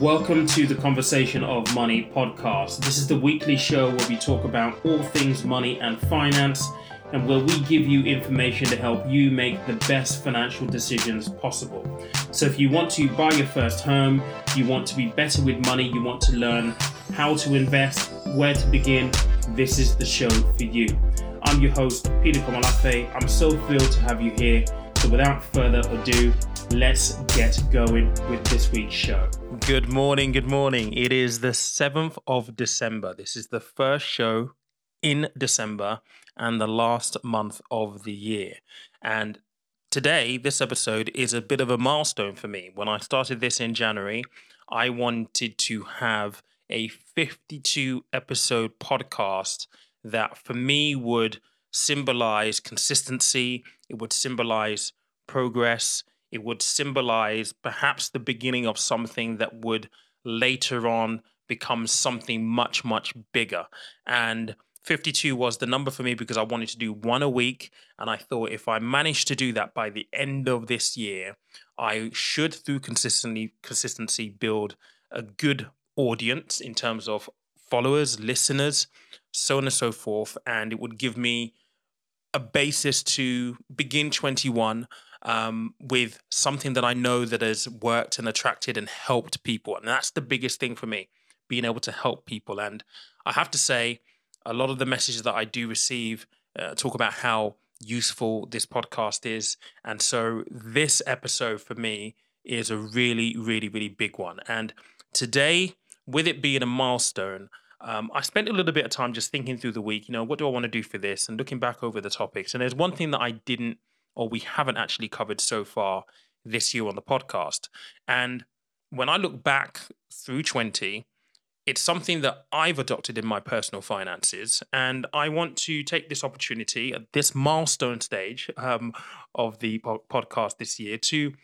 Welcome to the Conversation of Money podcast. This is the weekly show where we talk about all things money and finance and where we give you information to help you make the best financial decisions possible. So, if you want to buy your first home, you want to be better with money, you want to learn how to invest, where to begin, this is the show for you. I'm your host, Peter Komolafe. I'm so thrilled to have you here. So, without further ado, let's get going with this week's show. Good morning, good morning. It is the 7th of December. This is the first show in December and the last month of the year. And today, this episode is a bit of a milestone for me. When I started this in January, I wanted to have a 52 episode podcast that for me would symbolize consistency, it would symbolize progress, it would symbolize perhaps the beginning of something that would later on become something much, much bigger. And 52 was the number for me because I wanted to do one a week. And I thought if I managed to do that by the end of this year, I should, through consistently consistency, build a good audience in terms of followers, listeners, so on and so forth. And it would give me a basis to begin 21 um, with something that I know that has worked and attracted and helped people. And that's the biggest thing for me, being able to help people. And I have to say, a lot of the messages that I do receive uh, talk about how useful this podcast is. And so this episode for me is a really, really, really big one. And today, with it being a milestone, um, I spent a little bit of time just thinking through the week, you know, what do I want to do for this and looking back over the topics. And there's one thing that I didn't or we haven't actually covered so far this year on the podcast. And when I look back through 20, it's something that I've adopted in my personal finances. And I want to take this opportunity at this milestone stage um, of the po- podcast this year to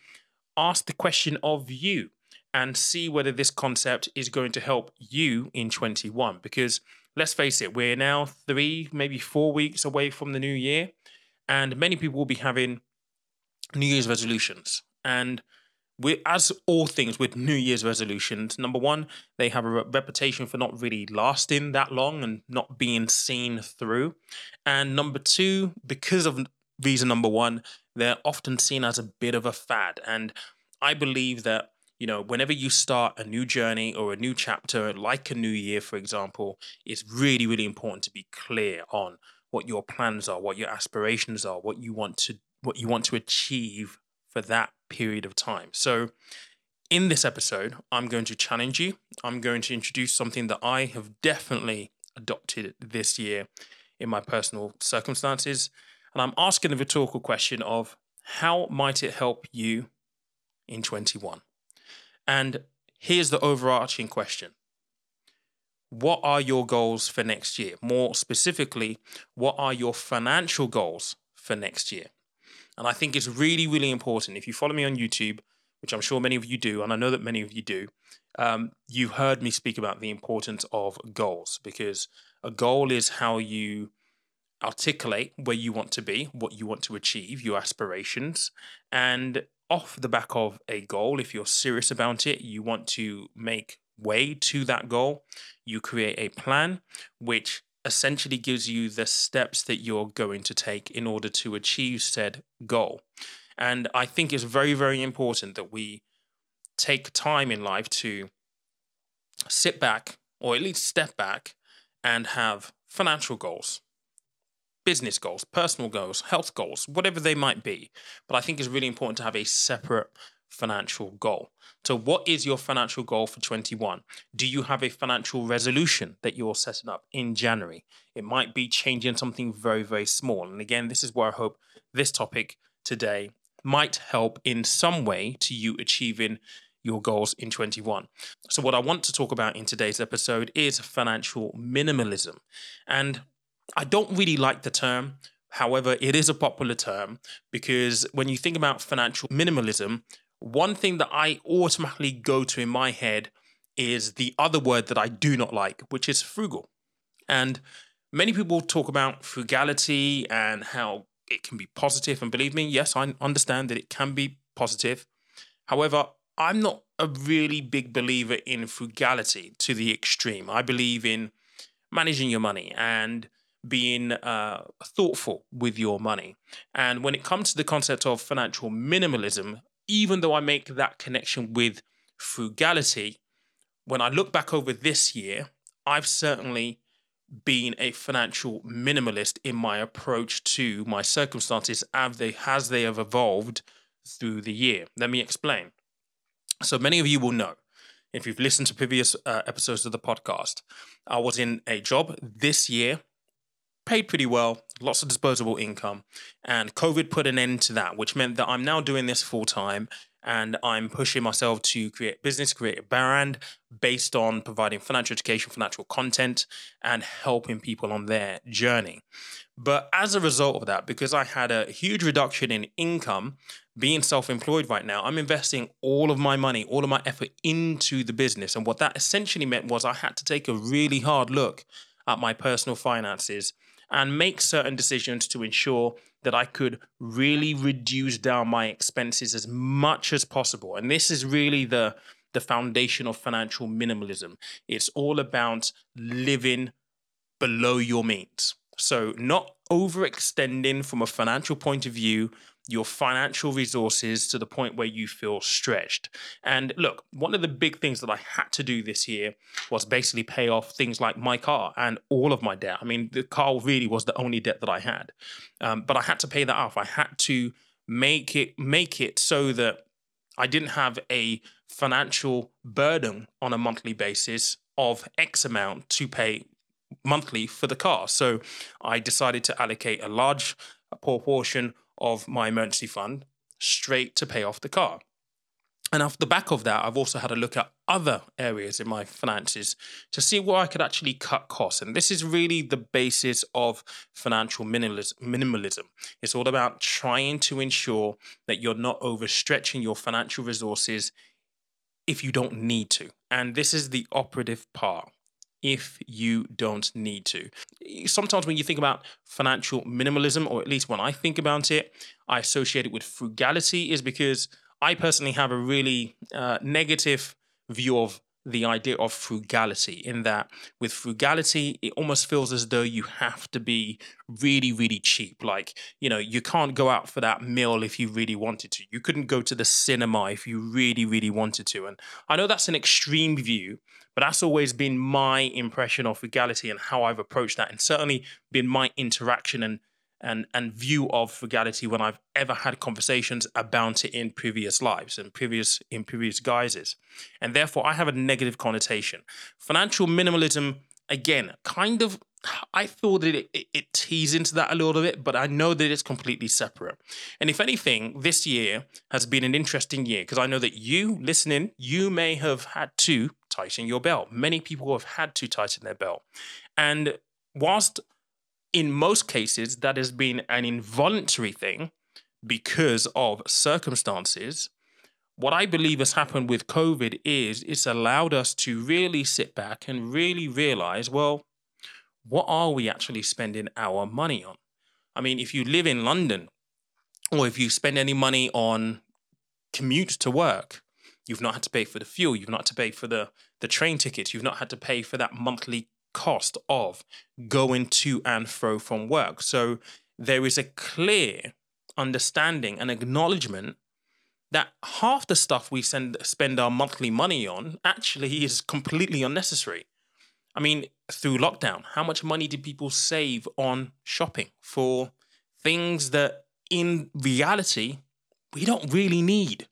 ask the question of you and see whether this concept is going to help you in 21. Because let's face it, we're now three, maybe four weeks away from the new year. And many people will be having New Year's resolutions. And we, as all things with New Year's resolutions, number one, they have a reputation for not really lasting that long and not being seen through. And number two, because of reason number one, they're often seen as a bit of a fad. And I believe that, you know, whenever you start a new journey or a new chapter, like a new year, for example, it's really, really important to be clear on what your plans are, what your aspirations are, what you want to what you want to achieve for that period of time. So in this episode, I'm going to challenge you. I'm going to introduce something that I have definitely adopted this year in my personal circumstances. And I'm asking the rhetorical question of how might it help you in 21? And here's the overarching question what are your goals for next year? More specifically, what are your financial goals for next year? And I think it's really, really important. If you follow me on YouTube, which I'm sure many of you do, and I know that many of you do, um, you've heard me speak about the importance of goals because a goal is how you articulate where you want to be, what you want to achieve, your aspirations. And off the back of a goal, if you're serious about it, you want to make way to that goal, you create a plan which essentially gives you the steps that you're going to take in order to achieve said goal. And I think it's very, very important that we take time in life to sit back or at least step back and have financial goals, business goals, personal goals, health goals, whatever they might be. But I think it's really important to have a separate financial goal. So, what is your financial goal for 21? Do you have a financial resolution that you're setting up in January? It might be changing something very, very small. And again, this is where I hope this topic today might help in some way to you achieving your goals in 21. So, what I want to talk about in today's episode is financial minimalism. And I don't really like the term. However, it is a popular term because when you think about financial minimalism, one thing that I automatically go to in my head is the other word that I do not like, which is frugal. And many people talk about frugality and how it can be positive. And believe me, yes, I understand that it can be positive. However, I'm not a really big believer in frugality to the extreme. I believe in managing your money and being uh, thoughtful with your money. And when it comes to the concept of financial minimalism, even though I make that connection with frugality, when I look back over this year, I've certainly been a financial minimalist in my approach to my circumstances as they, as they have evolved through the year. Let me explain. So, many of you will know if you've listened to previous uh, episodes of the podcast, I was in a job this year, paid pretty well, lots of disposable income, and COVID put an end to that, which meant that I'm now doing this full time and I'm pushing myself to create business, create a brand based on providing financial education, financial content, and helping people on their journey. But as a result of that, because I had a huge reduction in income, being self employed right now, I'm investing all of my money, all of my effort into the business. And what that essentially meant was I had to take a really hard look at my personal finances and make certain decisions to ensure that I could really reduce down my expenses as much as possible. And this is really the the foundation of financial minimalism. It's all about living below your means. So, not overextending from a financial point of view, your financial resources to the point where you feel stretched. And look, one of the big things that I had to do this year was basically pay off things like my car and all of my debt. I mean, the car really was the only debt that I had, um, but I had to pay that off. I had to make it make it so that I didn't have a financial burden on a monthly basis of X amount to pay monthly for the car. So I decided to allocate a large proportion of my emergency fund straight to pay off the car. And off the back of that, I've also had a look at other areas in my finances to see where I could actually cut costs. And this is really the basis of financial minimalism. It's all about trying to ensure that you're not overstretching your financial resources if you don't need to. And this is the operative part if you don't need to. Sometimes when you think about financial minimalism, or at least when I think about it, I associate it with frugality, is because I personally have a really uh, negative view of the idea of frugality in that with frugality it almost feels as though you have to be really really cheap. Like you know you can't go out for that meal if you really wanted to. You couldn't go to the cinema if you really really wanted to. And i know that's an extreme view but that's always been my impression of frugality and how i've approached that and certainly been my interaction and and and view of frugality when I've ever had conversations about it in previous lives and previous in previous guises. And therefore I have a negative connotation. Financial minimalism, again, kind of I thought that it, it, it teased into that a little bit, but I know that it's completely separate. And if anything, this year has been an interesting year because I know that you listening, you may have had to tighten your belt. Many people have had to tighten their belt. And whilst in most cases, that has been an involuntary thing because of circumstances. What I believe has happened with COVID is it's allowed us to really sit back and really realize well, what are we actually spending our money on? I mean, if you live in London or if you spend any money on commute to work, you've not had to pay for the fuel, you've not had to pay for the, the train tickets, you've not had to pay for that monthly cost of going to and fro from work. So there is a clear understanding and acknowledgement that half the stuff we send, spend our monthly money on actually is completely unnecessary. I mean, through lockdown, how much money did people save on shopping for things that in reality we don't really need?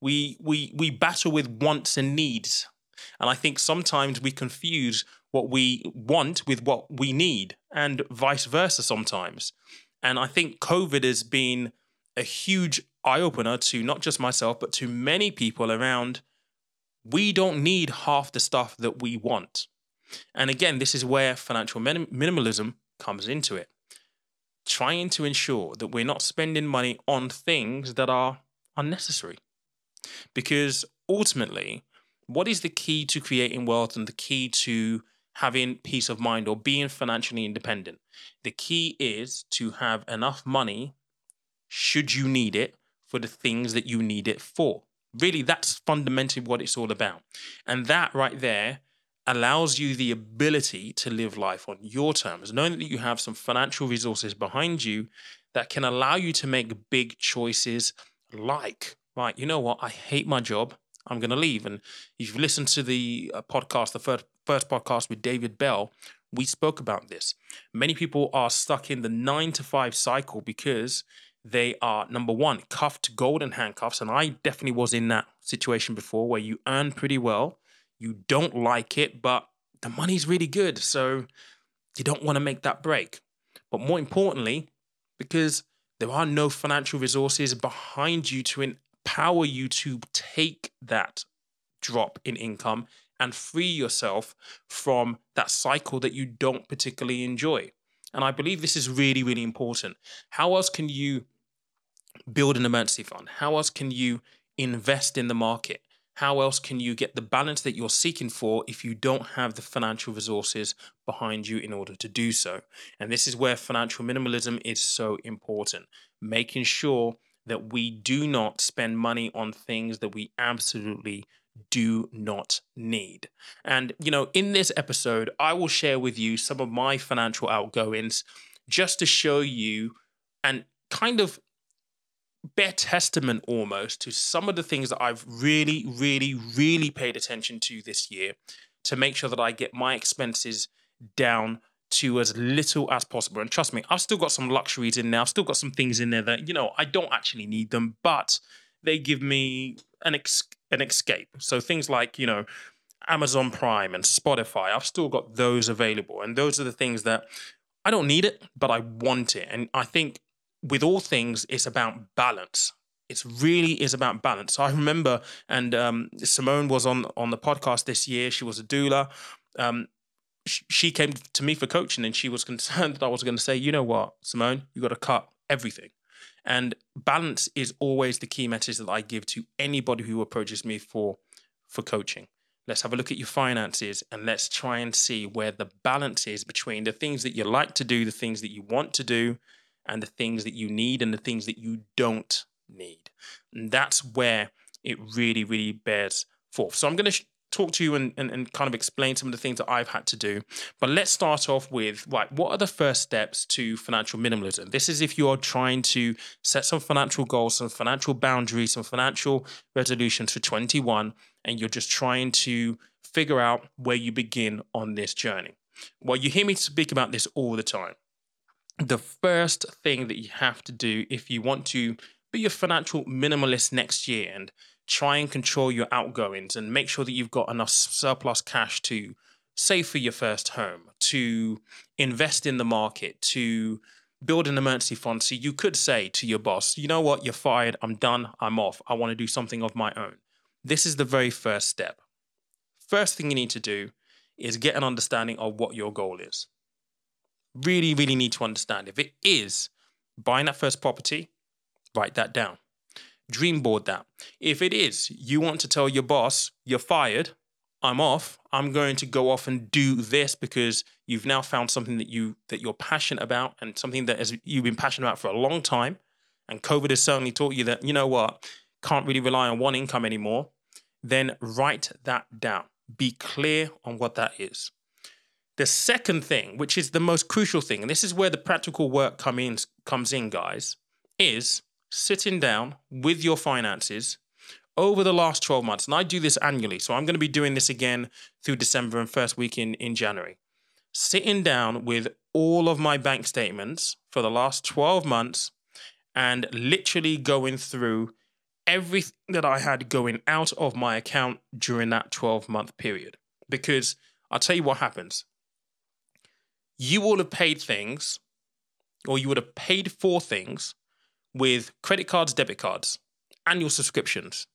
We we we battle with wants and needs. And I think sometimes we confuse what we want with what we need, and vice versa sometimes. And I think COVID has been a huge eye opener to not just myself, but to many people around. We don't need half the stuff that we want. And again, this is where financial minim- minimalism comes into it. Trying to ensure that we're not spending money on things that are unnecessary. Because ultimately, what is the key to creating wealth and the key to having peace of mind or being financially independent. The key is to have enough money, should you need it, for the things that you need it for. Really, that's fundamentally what it's all about. And that right there allows you the ability to live life on your terms, knowing that you have some financial resources behind you that can allow you to make big choices like, right, you know what, I hate my job. I'm going to leave. And if you've listened to the uh, podcast, the first, first podcast with David Bell, we spoke about this. Many people are stuck in the nine to five cycle because they are number one, cuffed golden handcuffs. And I definitely was in that situation before where you earn pretty well, you don't like it, but the money's really good. So you don't want to make that break. But more importantly, because there are no financial resources behind you to empower you to take that drop in income and free yourself from that cycle that you don't particularly enjoy. And I believe this is really, really important. How else can you build an emergency fund? How else can you invest in the market? How else can you get the balance that you're seeking for if you don't have the financial resources behind you in order to do so? And this is where financial minimalism is so important, making sure that we do not spend money on things that we absolutely do not need. And, you know, in this episode, I will share with you some of my financial outgoings just to show you and kind of bear testament almost to some of the things that I've really, really, really paid attention to this year to make sure that I get my expenses down to as little as possible. And trust me, I've still got some luxuries in there. I've still got some things in there that, you know, I don't actually need them, but they give me an ex- an escape. So things like, you know, Amazon Prime and Spotify, I've still got those available. And those are the things that I don't need it, but I want it. And I think with all things, it's about balance. It really is about balance. So I remember, and um, Simone was on on the podcast this year. She was a doula. Um, she came to me for coaching, and she was concerned that I was going to say, you know what, Simone, you got to cut everything. And balance is always the key message that I give to anybody who approaches me for for coaching. Let's have a look at your finances and let's try and see where the balance is between the things that you like to do, the things that you want to do, and the things that you need and the things that you don't need. And that's where it really, really bears forth. So I'm going to sh- talk to you and, and, and kind of explain some of the things that I've had to do. But let's start off with right, what are the first steps to financial minimalism? This is if you are trying to set some financial goals, some financial boundaries, some financial resolutions for 21, and you're just trying to figure out where you begin on this journey. Well, you hear me speak about this all the time. The first thing that you have to do if you want to be a financial minimalist next year and try and control your outgoings and make sure that you've got enough surplus cash to save for your first home, to invest in the market, to build an emergency fund. So you could say to your boss, you know what, you're fired, I'm done, I'm off, I want to do something of my own. This is the very first step. First thing you need to do is get an understanding of what your goal is. Really, really need to understand. If it is buying that first property, write that down dream board that. If it is, you want to tell your boss, you're fired, I'm off, I'm going to go off and do this because you've now found something that you that you're passionate about and something that has, you've been passionate about for a long time. And COVID has certainly taught you that, you know what, can't really rely on one income anymore. Then write that down. Be clear on what that is. The second thing, which is the most crucial thing, and this is where the practical work come in, comes in, guys, is sitting down with your finances over the last 12 months. And I do this annually. So I'm going to be doing this again through December and first week in, in January. Sitting down with all of my bank statements for the last 12 months and literally going through everything that I had going out of my account during that 12 month period. Because I'll tell you what happens. You will have paid things, or you would have paid for things with credit cards, debit cards, annual subscriptions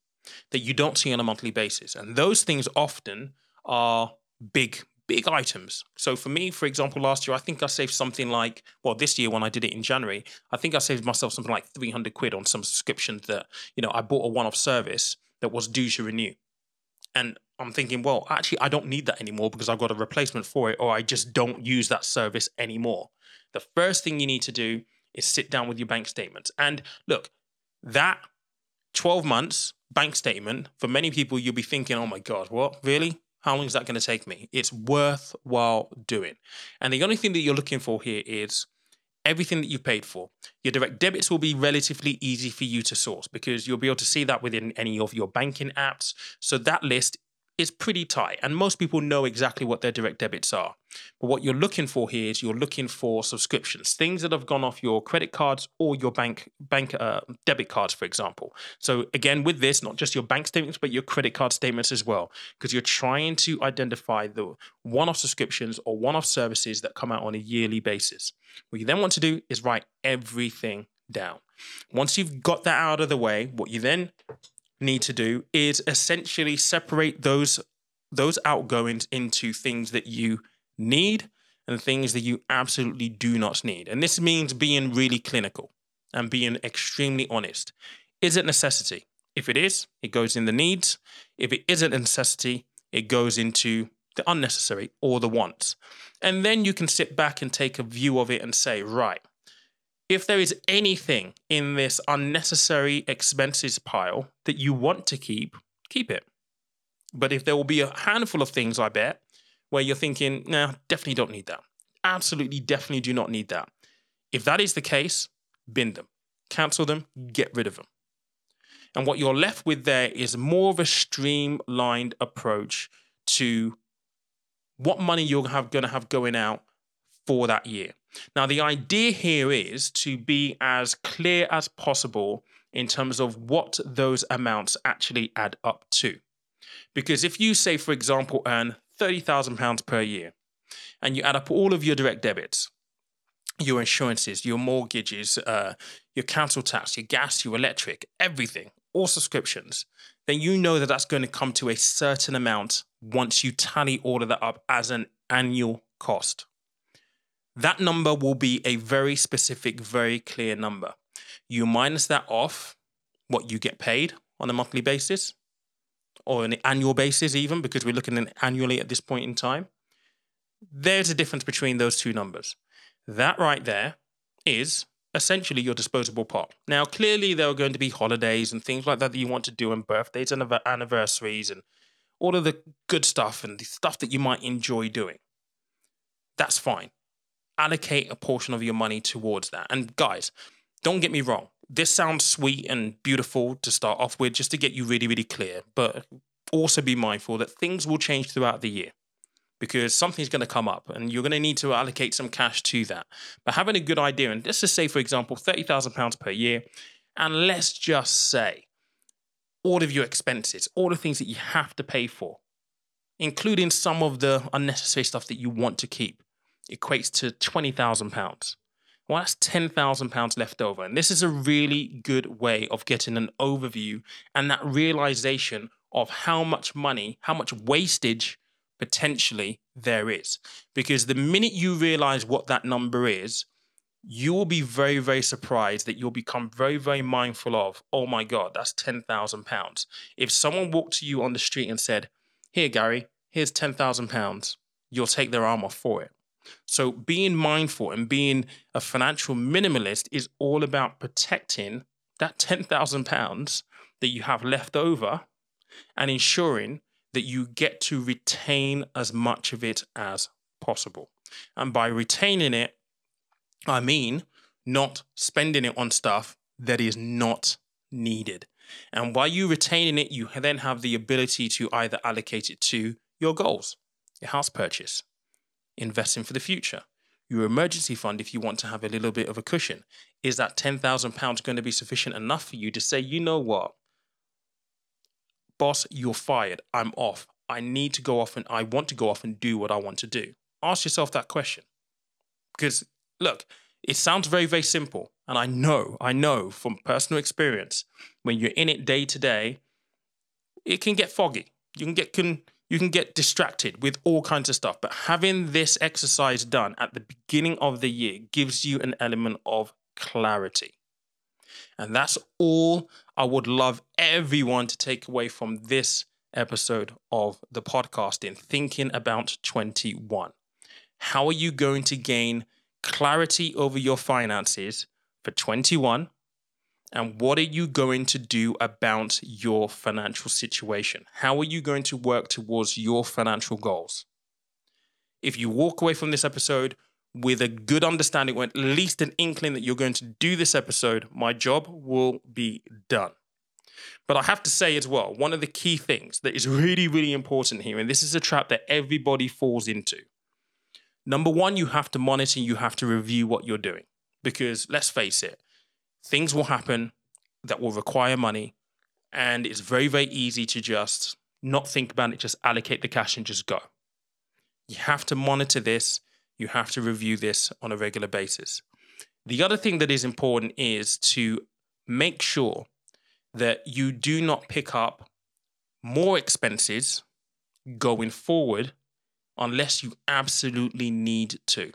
that you don't see on a monthly basis. And those things often are big, big items. So for me, for example, last year, I think I saved something like, well, this year when I did it in January, I think I saved myself something like 300 quid on some subscriptions that, you know, I bought a one off service that was due to renew. And I'm thinking, well, actually, I don't need that anymore because I've got a replacement for it, or I just don't use that service anymore. The first thing you need to do is sit down with your bank statements. And look, that 12 months bank statement, for many people, you'll be thinking, oh my God, what? Really? How long is that going to take me? It's worthwhile doing. And the only thing that you're looking for here is everything that you paid for. Your direct debits will be relatively easy for you to source because you'll be able to see that within any of your banking apps. So that list is pretty tight, and most people know exactly what their direct debits are. But what you're looking for here is you're looking for subscriptions, things that have gone off your credit cards or your bank bank uh, debit cards, for example. So again, with this, not just your bank statements, but your credit card statements as well, because you're trying to identify the one-off subscriptions or one-off services that come out on a yearly basis. What you then want to do is write everything down. Once you've got that out of the way, what you then need to do is essentially separate those those outgoings into things that you need and things that you absolutely do not need. And this means being really clinical and being extremely honest. Is it necessity? If it is, it goes in the needs. If it isn't a necessity, it goes into the unnecessary or the wants. And then you can sit back and take a view of it and say, right, if there is anything in this unnecessary expenses pile that you want to keep, keep it. But if there will be a handful of things, I bet, where you're thinking, no, nah, definitely don't need that. Absolutely, definitely do not need that. If that is the case, bin them, cancel them, get rid of them. And what you're left with there is more of a streamlined approach to what money you're going to have going out for that year. Now, the idea here is to be as clear as possible in terms of what those amounts actually add up to. Because if you say, for example, earn £30,000 per year and you add up all of your direct debits, your insurances, your mortgages, uh, your council tax, your gas, your electric, everything, all subscriptions, then you know that that's going to come to a certain amount once you tally all of that up as an annual cost that number will be a very specific, very clear number. You minus that off what you get paid on a monthly basis or an annual basis, even because we're looking at annually at this point in time. There's a difference between those two numbers. That right there is essentially your disposable pot. Now, clearly, there are going to be holidays and things like that that you want to do, and birthdays and anniversaries, and all of the good stuff and the stuff that you might enjoy doing. That's fine allocate a portion of your money towards that. And guys, don't get me wrong. This sounds sweet and beautiful to start off with, just to get you really, really clear. But also be mindful that things will change throughout the year because something's going to come up and you're going to need to allocate some cash to that. But having a good idea, and let's just say, for example, £30,000 per year, and let's just say all of your expenses, all the things that you have to pay for, including some of the unnecessary stuff that you want to keep equates to £20,000. Well, that's £10,000 left over. And this is a really good way of getting an overview and that realization of how much money, how much wastage potentially there is. Because the minute you realize what that number is, you will be very, very surprised that you'll become very, very mindful of, oh my God, that's £10,000. If someone walked to you on the street and said, Here, Gary, here's £10,000, you'll take their arm off for it. So being mindful and being a financial minimalist is all about protecting that £10,000 that you have left over and ensuring that you get to retain as much of it as possible. And by retaining it, I mean not spending it on stuff that is not needed. And while you retaining it, you then have the ability to either allocate it to your goals, your house purchase, investing for the future. Your emergency fund, if you want to have a little bit of a cushion, is that £10,000 going to be sufficient enough for you to say, you know what, boss, you're fired. I'm off. I need to go off and I want to go off and do what I want to do. Ask yourself that question. Because look, it sounds very, very simple. And I know, I know from personal experience, when you're in it day to day, it can get foggy. You can get can you can get distracted with all kinds of stuff. But having this exercise done at the beginning of the year gives you an element of clarity. And that's all I would love everyone to take away from this episode of the podcast in thinking about 21. How are you going to gain clarity over your finances for 21? And what are you going to do about your financial situation? How are you going to work towards your financial goals? If you walk away from this episode with a good understanding or at least an inkling that you're going to do this episode, my job will be done. But I have to say as well, one of the key things that is really, really important here, and this is a trap that everybody falls into. Number one, you have to monitor, you have to review what you're doing. Because let's face it, things will happen that will require money. And it's very, very easy to just not think about it, just allocate the cash and just go. You have to monitor this, you have to review this on a regular basis. The other thing that is important is to make sure that you do not pick up more expenses going forward unless you absolutely need to.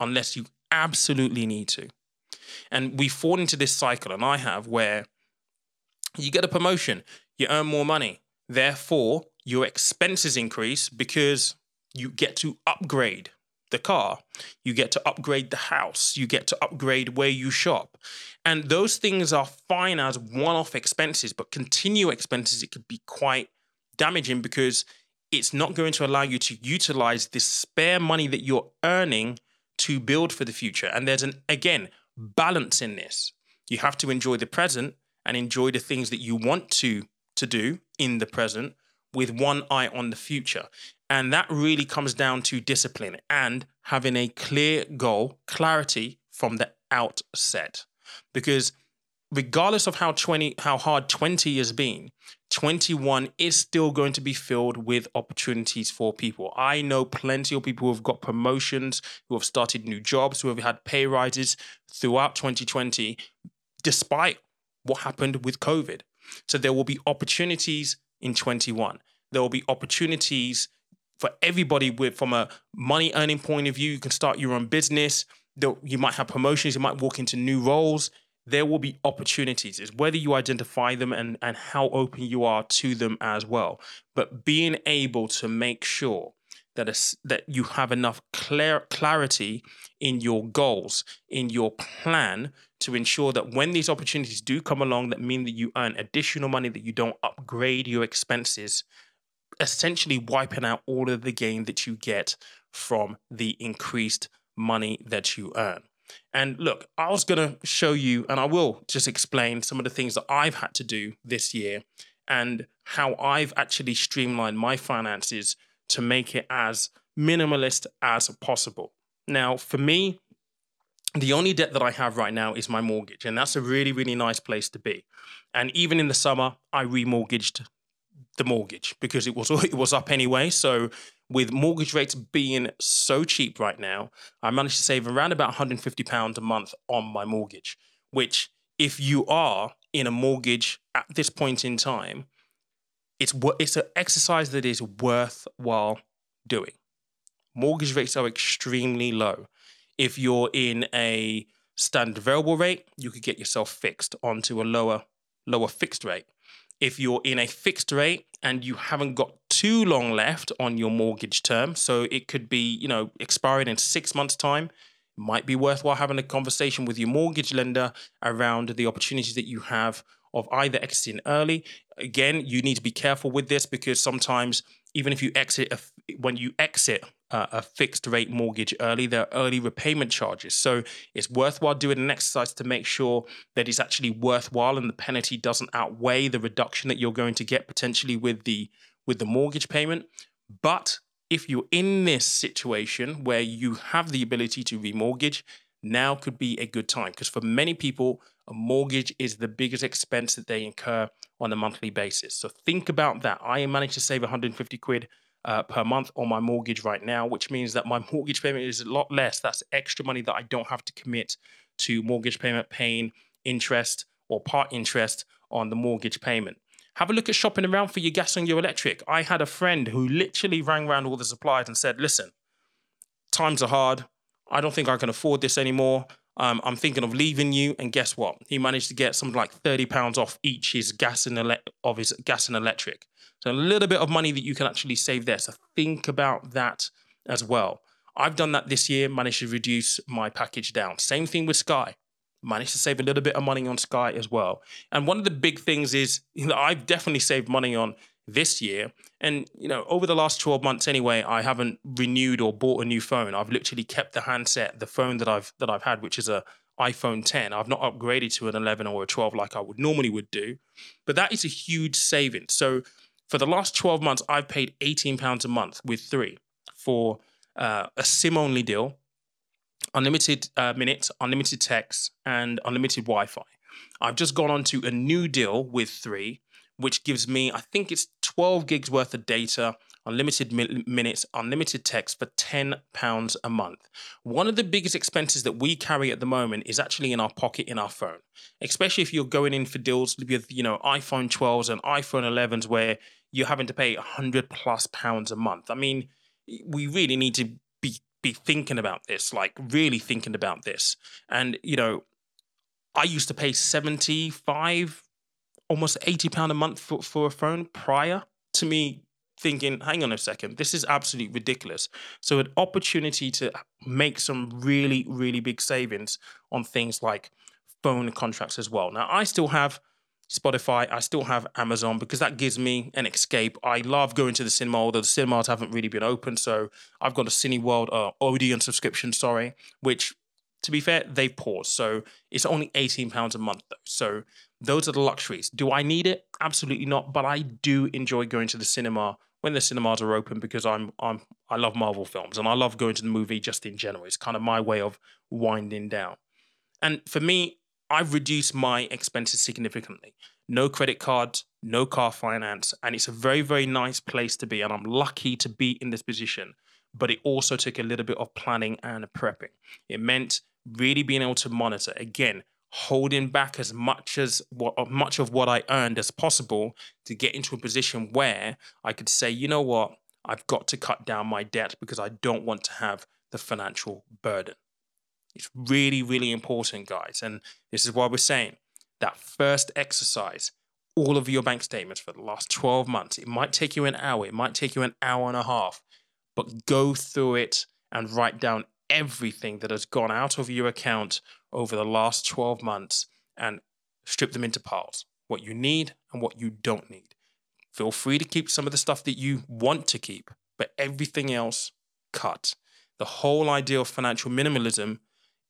Unless you absolutely need to. And we fall into this cycle, and I have, where you get a promotion, you earn more money. Therefore, your expenses increase because you get to upgrade the car, you get to upgrade the house, you get to upgrade where you shop. And those things are fine as one off expenses, but continual expenses, it could be quite damaging because it's not going to allow you to utilize this spare money that you're earning to build for the future. And there's an, again, balance in this. You have to enjoy the present and enjoy the things that you want to to do in the present with one eye on the future. And that really comes down to discipline and having a clear goal, clarity from the outset. Because regardless of how 20 how hard 20 has been, 21 is still going to be filled with opportunities for people. I know plenty of people who have got promotions, who have started new jobs, who have had pay rises throughout 2020 despite what happened with COVID. So there will be opportunities in 21. There will be opportunities for everybody with from a money earning point of view. You can start your own business. You might have promotions. You might walk into new roles. There will be opportunities. It's whether you identify them and, and how open you are to them as well. But being able to make sure that, a, that you have enough clarity in your goals, in your plan, to ensure that when these opportunities do come along that mean that you earn additional money, that you don't upgrade your expenses, essentially wiping out all of the gain that you get from the increased money that you earn. And look, I was going to show you, and I will just explain some of the things that I've had to do this year and how I've actually streamlined my finances to make it as minimalist as possible. Now, for me, the only debt that I have right now is my mortgage, and that's a really, really nice place to be. And even in the summer, I remortgaged the mortgage because it was it was up anyway. So with mortgage rates being so cheap right now, I managed to save around about 150 pounds a month on my mortgage. Which, if you are in a mortgage at this point in time, it's it's an exercise that is worthwhile doing. Mortgage rates are extremely low. If you're in a standard variable rate, you could get yourself fixed onto a lower lower fixed rate if you're in a fixed rate and you haven't got too long left on your mortgage term, so it could be, you know, expiring in six months' time, might be worthwhile having a conversation with your mortgage lender around the opportunities that you have of either exiting early. Again, you need to be careful with this because sometimes even if you exit a, when you exit uh, a fixed rate mortgage early, there are early repayment charges. So it's worthwhile doing an exercise to make sure that it's actually worthwhile and the penalty doesn't outweigh the reduction that you're going to get potentially with the with the mortgage payment. But if you're in this situation where you have the ability to remortgage, now could be a good time because for many people, a mortgage is the biggest expense that they incur on a monthly basis. So think about that. I managed to save 150 quid uh, per month on my mortgage right now, which means that my mortgage payment is a lot less. That's extra money that I don't have to commit to mortgage payment, paying interest or part interest on the mortgage payment. Have a look at shopping around for your gas and your electric. I had a friend who literally rang around all the suppliers and said, Listen, times are hard. I don't think I can afford this anymore. Um, I'm thinking of leaving you. And guess what? He managed to get something like thirty pounds off each his gas and ele- of his gas and electric. So a little bit of money that you can actually save there. So think about that as well. I've done that this year. Managed to reduce my package down. Same thing with Sky. managed to save a little bit of money on Sky as well. And one of the big things is, you know, I've definitely saved money on this year. And, you know, over the last 12 months anyway, I haven't renewed or bought a new phone. I've literally kept the handset, the phone that I've that I've had, which is a iPhone 10. I've not upgraded to an 11 or a 12 like I would normally would do. But that is a huge saving. So for the last 12 months, I've paid 18 pounds a month with 3 for uh, a SIM only deal, unlimited uh, minutes, unlimited text, and unlimited Wi Fi. I've just gone on to a new deal with 3 which gives me, I think it's 12 gigs worth of data, unlimited mi- minutes, unlimited text for £10 a month. One of the biggest expenses that we carry at the moment is actually in our pocket in our phone, especially if you're going in for deals with, you know, iPhone 12s and iPhone 11s where you're having to pay 100 plus pounds a month. I mean, we really need to be be thinking about this, like really thinking about this. And, you know, I used to pay 75 almost 80 pound a month for, for a phone prior to me thinking hang on a second this is absolutely ridiculous so an opportunity to make some really really big savings on things like phone contracts as well now i still have spotify i still have amazon because that gives me an escape i love going to the cinema although the cinemas haven't really been open so i've got a cineworld uh, odeon subscription sorry which to be fair, they've paused. So it's only £18 a month though. So those are the luxuries. Do I need it? Absolutely not. But I do enjoy going to the cinema when the cinemas are open because I'm I'm I love Marvel films and I love going to the movie just in general. It's kind of my way of winding down. And for me, I've reduced my expenses significantly. No credit cards, no car finance, and it's a very very nice place to be and I'm lucky to be in this position. But it also took a little bit of planning and prepping. It meant really being able to monitor again holding back as much as what uh, much of what I earned as possible to get into a position where I could say, you know what, I've got to cut down my debt because I don't want to have the financial burden. It's really, really important, guys. And this is why we're saying that first exercise, all of your bank statements for the last 12 months. It might take you an hour, it might take you an hour and a half, but go through it and write down everything that has gone out of your account over the last 12 months and strip them into piles what you need and what you don't need. Feel free to keep some of the stuff that you want to keep, but everything else, cut. The whole idea of financial minimalism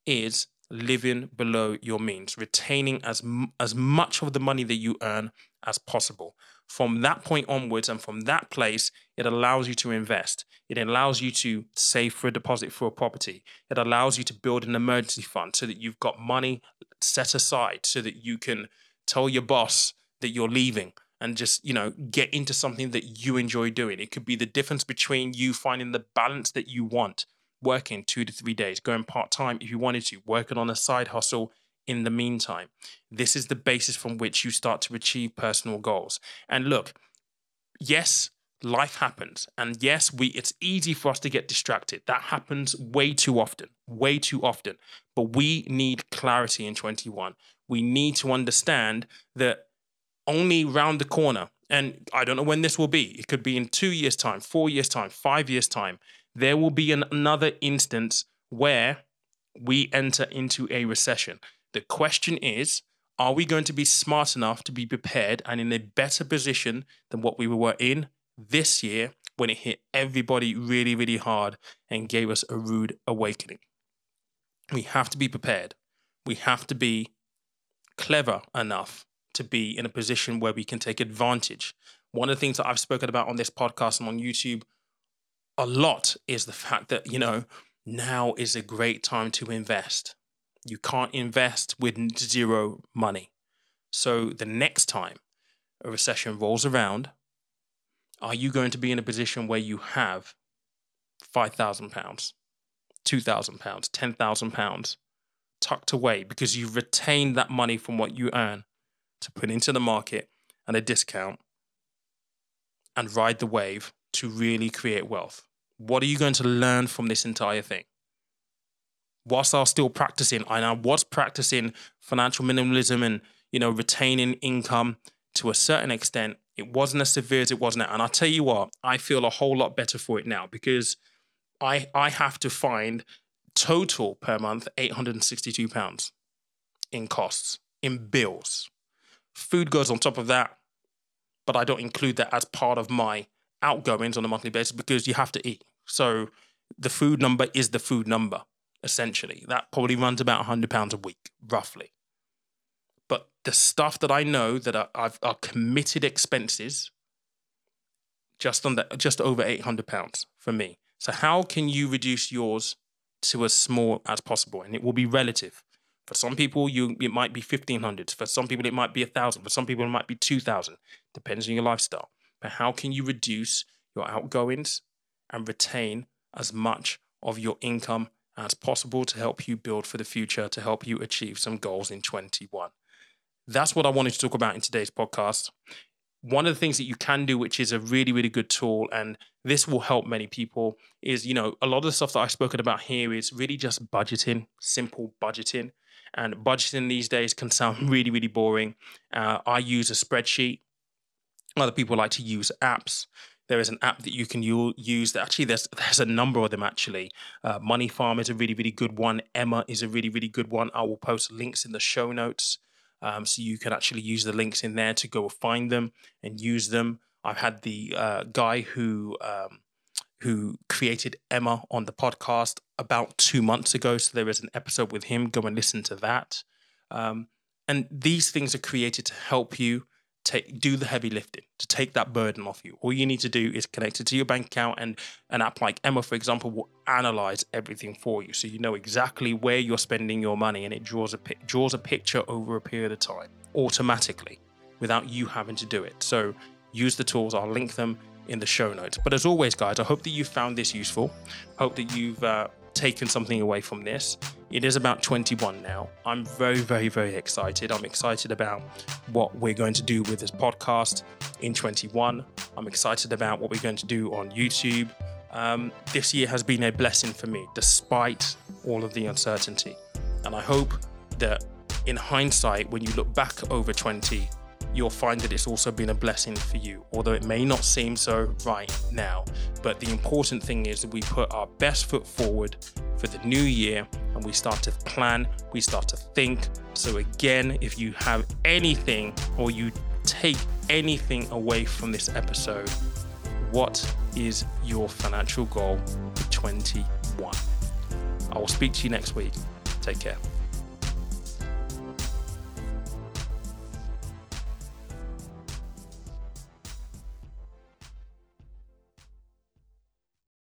is living below your means, retaining as, as much of the money that you earn as possible. From that point onwards and from that place, it allows you to invest. It allows you to save for a deposit for a property. It allows you to build an emergency fund so that you've got money set aside so that you can tell your boss that you're leaving and just, you know, get into something that you enjoy doing. It could be the difference between you finding the balance that you want, working two to three days, going part time if you wanted to, working on a side hustle in the meantime. This is the basis from which you start to achieve personal goals. And look, yes, life happens. And yes we it's easy for us to get distracted. That happens way too often way too often. But we need clarity in 21 we need to understand that only round the corner and i don't know when this will be. It could be in 2 years time 4 years time 5 years time there will be an, another instance where we enter into a recession the question is are we going to be smart enough to be prepared and in a better position than what we were in this year when it hit everybody really, really hard and gave us a rude awakening? We have to be prepared. We have to be clever enough to be in a position where we can take advantage. One of the things that I've spoken about on this podcast and on YouTube a lot is the fact that, you know, now is a great time to invest. You can't invest with zero money. So the next time a recession rolls around, are you going to be in a position where you have £5,000, £2,000, £10,000 tucked away because you've retained that money from what you earn to put into the market and a discount and ride the wave to really create wealth? What are you going to learn from this entire thing? whilst I was still practicing, and I was practicing financial minimalism and you know retaining income to a certain extent, it wasn't as severe as it was now. And I tell you what, I feel a whole lot better for it now because I I have to find total per month eight hundred and sixty two pounds. in costs, in bills. Food goes on top of that, but I don't include that as part of my outgoings on a monthly basis because you have to eat. So the food number is the food number, essentially. That probably runs about £100 a week, roughly. But the stuff that I know that are, I've, are committed expenses, just that, just over £800 for me. So how can you reduce yours to as small as possible? And it will be relative. For some people, you it might be fifteen hundred. For some people, it might be a thousand. For some people, it might be two thousand. Depends on your lifestyle. But how can you reduce your outgoings and retain as much of your income as possible to help you build for the future, to help you achieve some goals in 21? That's what I wanted to talk about in today's podcast. One of the things that you can do, which is a really, really good tool, and this will help many people, is you know, a lot of the stuff that I've spoken about here is really just budgeting, simple budgeting. And budgeting these days can sound really, really boring. Uh, I use a spreadsheet. Other people like to use apps. There is an app that you can use. That actually, there's there's a number of them actually. Uh, Moneyfarm is a really, really good one. Emma is a really, really good one. I will post links in the show notes. Um, so you can actually use the links in there to go find them and use them. I've had the uh, guy who um, who created Emma on the podcast about two months ago. So there is an episode with him. Go and listen to that. Um, and these things are created to help you take do the heavy lifting, to take that burden off you. All you need to do is connect it to your bank account, and an app like Emma, for example, will analyze everything for you, so you know exactly where you're spending your money, and it draws a draws a picture over a period of time automatically, without you having to do it. So use the tools. I'll link them in the show notes. But as always, guys, I hope that you found this useful. Hope that you've uh, taken something away from this. It is about 21 now. I'm very, very, very excited. I'm excited about what we're going to do with this podcast in 21. I'm excited about what we're going to do on YouTube. Um, this year has been a blessing for me, despite all of the uncertainty. And I hope that in hindsight, when you look back over 20, you'll find that it's also been a blessing for you, although it may not seem so right now. But the important thing is that we put our best foot forward for the new year and we start to plan, we start to think. So, again, if you have anything or you take anything away from this episode, what is your financial goal for 21? I will speak to you next week. Take care.